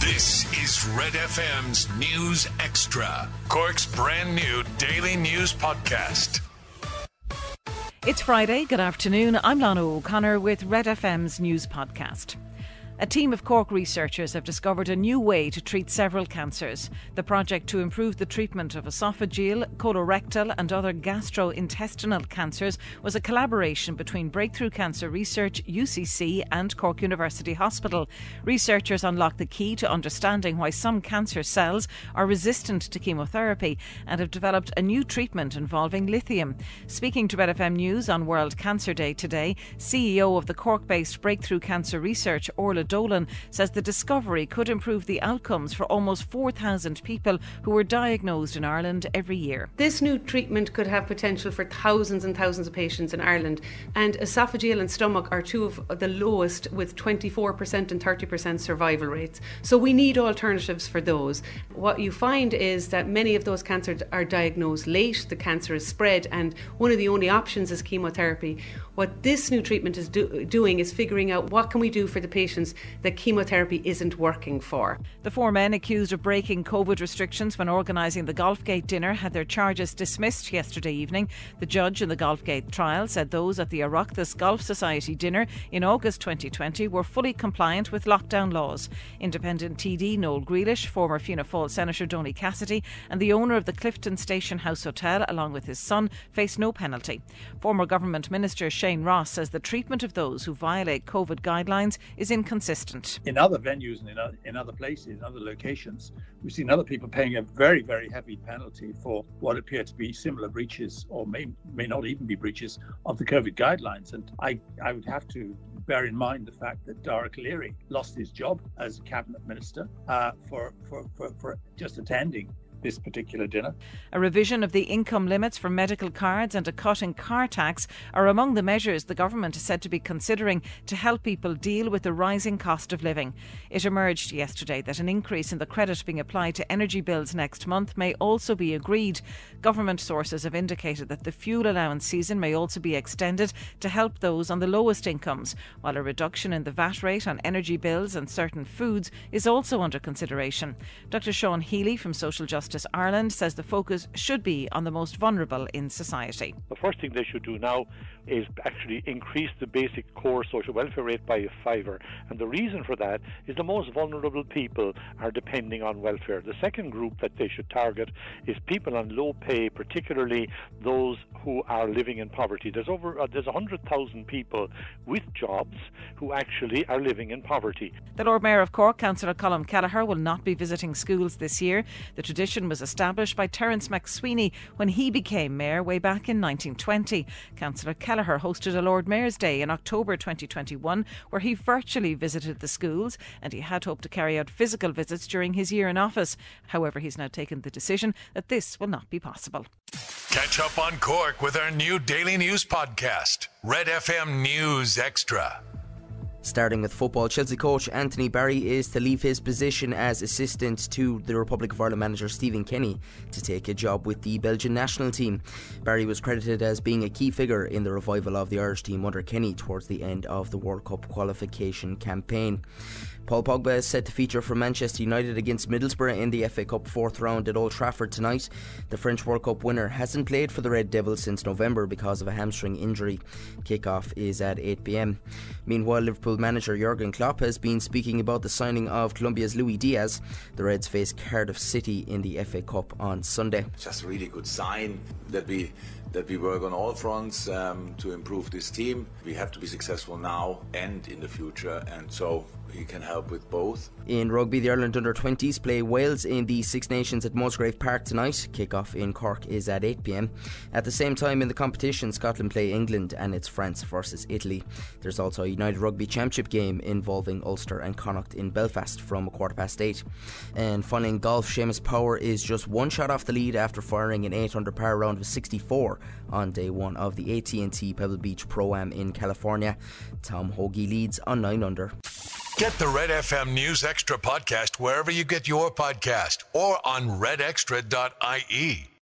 This is Red FM's News Extra, Cork's brand new daily news podcast. It's Friday. Good afternoon. I'm Lana O'Connor with Red FM's news podcast. A team of Cork researchers have discovered a new way to treat several cancers. The project to improve the treatment of esophageal, colorectal, and other gastrointestinal cancers was a collaboration between Breakthrough Cancer Research, UCC, and Cork University Hospital. Researchers unlocked the key to understanding why some cancer cells are resistant to chemotherapy and have developed a new treatment involving lithium. Speaking to Red FM News on World Cancer Day today, CEO of the Cork based Breakthrough Cancer Research, Orla Dolan says the discovery could improve the outcomes for almost 4,000 people who were diagnosed in Ireland every year. This new treatment could have potential for thousands and thousands of patients in Ireland, and esophageal and stomach are two of the lowest, with 24% and 30% survival rates. So we need alternatives for those. What you find is that many of those cancers are diagnosed late, the cancer is spread, and one of the only options is chemotherapy. What this new treatment is do- doing is figuring out what can we do for the patients that chemotherapy isn't working for. The four men accused of breaking COVID restrictions when organising the Golfgate dinner had their charges dismissed yesterday evening. The judge in the Golfgate trial said those at the Oireachtas Golf Society dinner in August 2020 were fully compliant with lockdown laws. Independent TD Noel Grealish, former Fianna Fáil Senator Donie Cassidy, and the owner of the Clifden Station House Hotel, along with his son, face no penalty. Former Government Minister Shane Ross says the treatment of those who violate COVID guidelines is inconsistent. In other venues and in other, in other places, in other locations, we've seen other people paying a very, very heavy penalty for what appear to be similar breaches or may, may not even be breaches of the COVID guidelines. And I, I would have to bear in mind the fact that Dara Calleary lost his job as a cabinet minister uh, for, for, for, for just attending this particular dinner. A revision of the income limits for medical cards and a cut in car tax are among the measures the government is said to be considering to help people deal with the rising cost of living. It emerged yesterday that an increase in the credit being applied to energy bills next month may also be agreed. Government sources have indicated that the fuel allowance season may also be extended to help those on the lowest incomes, while a reduction in the VAT rate on energy bills and certain foods is also under consideration. Dr. Sean Healy from Social Justice Justice Ireland says the focus should be on the most vulnerable in society. The first thing they should do now is actually increase the basic core social welfare rate by a fiver. And the reason for that is the most vulnerable people are depending on welfare. The second group that they should target is people on low pay, particularly those who are living in poverty. There's over uh, there's 100,000 people with jobs who actually are living in poverty. The Lord Mayor of Cork, Councillor Colm Kelleher, will not be visiting schools this year. The tradition was established by Terence MacSwiney when he became mayor way back in 1920. Councillor Kelleher hosted a Lord Mayor's Day in October 2021 where he virtually visited the schools and he had hoped to carry out physical visits during his year in office. However, he's now taken the decision that this will not be possible. Catch up on Cork with our new daily news podcast, Red FM News Extra. Starting with football, Chelsea coach Anthony Barry is to leave his position as assistant to the Republic of Ireland manager Stephen Kenny to take a job with the Belgian national team. Barry was credited as being a key figure in the revival of the Irish team under Kenny towards the end of the World Cup qualification campaign. Paul Pogba is set to feature for Manchester United against Middlesbrough in the FA Cup fourth round at Old Trafford tonight. The French World Cup winner hasn't played for the Red Devils since November because of a hamstring injury. Kick-off is at 8pm. Meanwhile, Liverpool manager Jurgen Klopp has been speaking about the signing of Colombia's Luis Diaz. The Reds face Cardiff City in the FA Cup on Sunday. Just a really good sign that we that we work on all fronts um, to improve this team. We have to be successful now and in the future, and so he can help with both. In rugby, the Ireland under 20s play Wales in the Six Nations at Musgrave Park tonight. Kick-off in Cork is at 8pm. At the same time in the competition, Scotland play England and it's France versus Italy. There's also a United Rugby Championship game involving Ulster and Connacht in Belfast from a quarter past 8. And finally in golf, Seamus Power is just one shot off the lead after firing an 8 under par round of 64 on day one of the AT&T Pebble Beach Pro-Am in California. Tom Hoge leads on 9 under. Get the Red FM News Extra podcast wherever you get your podcast or on redextra.ie.